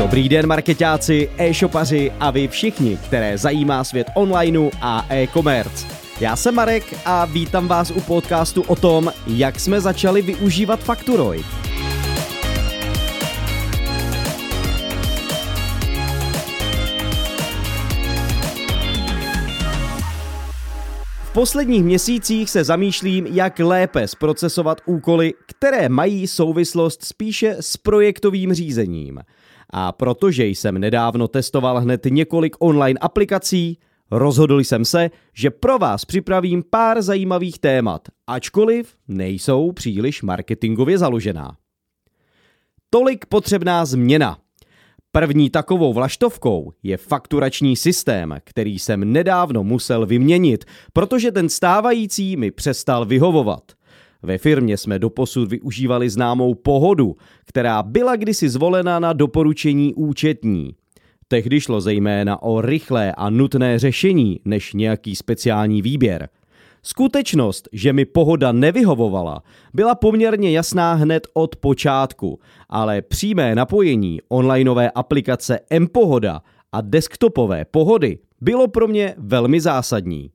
Dobrý den marketáci, e-shopaři a vy všichni, které zajímá svět onlineu a e-commerce. Já jsem Marek a vítám vás u podcastu o tom, jak jsme začali využívat Fakturoid. V posledních měsících se zamýšlím, jak lépe zprocesovat úkoly, které mají souvislost spíše s projektovým řízením. A protože jsem nedávno testoval hned několik online aplikací, rozhodl jsem se, že pro vás připravím pár zajímavých témat, ačkoliv nejsou příliš marketingově založená. Tolik potřebná změna – První takovou vlaštovkou je fakturační systém, který jsem nedávno musel vyměnit, protože ten stávající mi přestal vyhovovat. Ve firmě jsme doposud využívali známou pohodu, která byla kdysi zvolena na doporučení účetní. Tehdy šlo zejména o rychlé a nutné řešení než nějaký speciální výběr – Skutečnost, že mi pohoda nevyhovovala, byla poměrně jasná hned od počátku, ale přímé napojení onlineové aplikace M-Pohoda a desktopové pohody bylo pro mě velmi zásadní.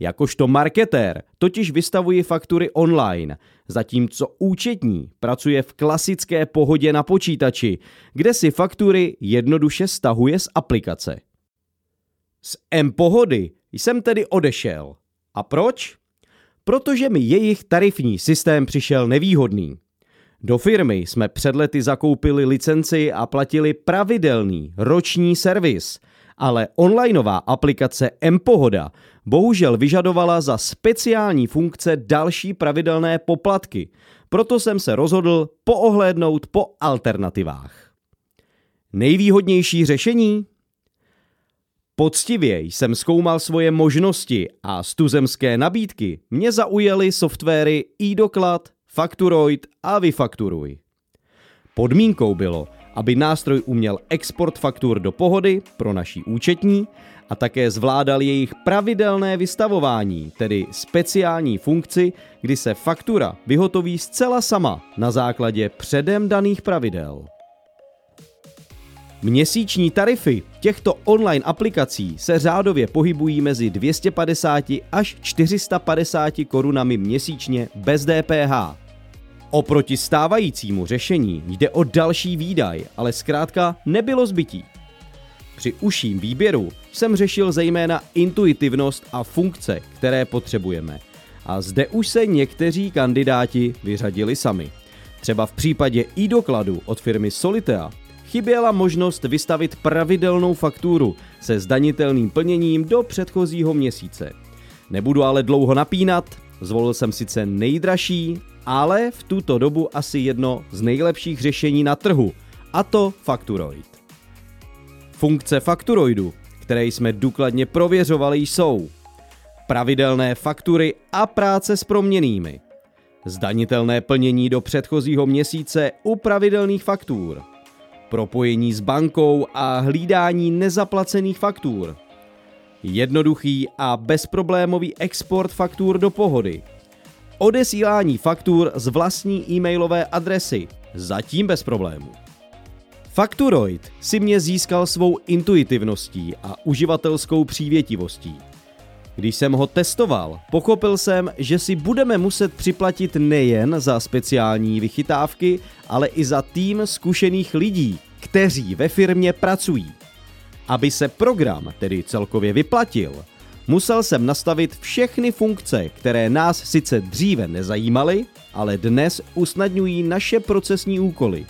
Jakožto marketér totiž vystavuji faktury online, zatímco účetní pracuje v klasické pohodě na počítači, kde si faktury jednoduše stahuje z aplikace. Z M-Pohody jsem tedy odešel a proč? Protože mi jejich tarifní systém přišel nevýhodný. Do firmy jsme před lety zakoupili licenci a platili pravidelný roční servis, ale onlineová aplikace M-Pohoda bohužel vyžadovala za speciální funkce další pravidelné poplatky, proto jsem se rozhodl poohlédnout po alternativách. Nejvýhodnější řešení? Poctivě jsem zkoumal svoje možnosti a z tuzemské nabídky mě zaujaly softwary e-doklad, Fakturoid a Vyfakturuj. Podmínkou bylo, aby nástroj uměl export faktur do pohody pro naší účetní a také zvládal jejich pravidelné vystavování, tedy speciální funkci, kdy se faktura vyhotoví zcela sama na základě předem daných pravidel. Měsíční tarify těchto online aplikací se řádově pohybují mezi 250 až 450 korunami měsíčně bez DPH. Oproti stávajícímu řešení jde o další výdaj, ale zkrátka nebylo zbytí. Při užším výběru jsem řešil zejména intuitivnost a funkce, které potřebujeme. A zde už se někteří kandidáti vyřadili sami. Třeba v případě e-dokladu od firmy Solitea chyběla možnost vystavit pravidelnou fakturu se zdanitelným plněním do předchozího měsíce. Nebudu ale dlouho napínat, zvolil jsem sice nejdražší, ale v tuto dobu asi jedno z nejlepších řešení na trhu, a to Fakturoid. Funkce Fakturoidu, které jsme důkladně prověřovali, jsou pravidelné faktury a práce s proměnými, zdanitelné plnění do předchozího měsíce u pravidelných faktur – propojení s bankou a hlídání nezaplacených faktur. Jednoduchý a bezproblémový export faktur do pohody. Odesílání faktur z vlastní e-mailové adresy, zatím bez problémů. Fakturoid si mě získal svou intuitivností a uživatelskou přívětivostí. Když jsem ho testoval, pochopil jsem, že si budeme muset připlatit nejen za speciální vychytávky, ale i za tým zkušených lidí, kteří ve firmě pracují. Aby se program tedy celkově vyplatil, musel jsem nastavit všechny funkce, které nás sice dříve nezajímaly, ale dnes usnadňují naše procesní úkoly.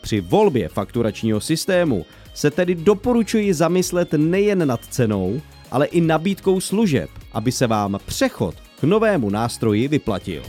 Při volbě fakturačního systému se tedy doporučuji zamyslet nejen nad cenou, ale i nabídkou služeb, aby se vám přechod k novému nástroji vyplatil.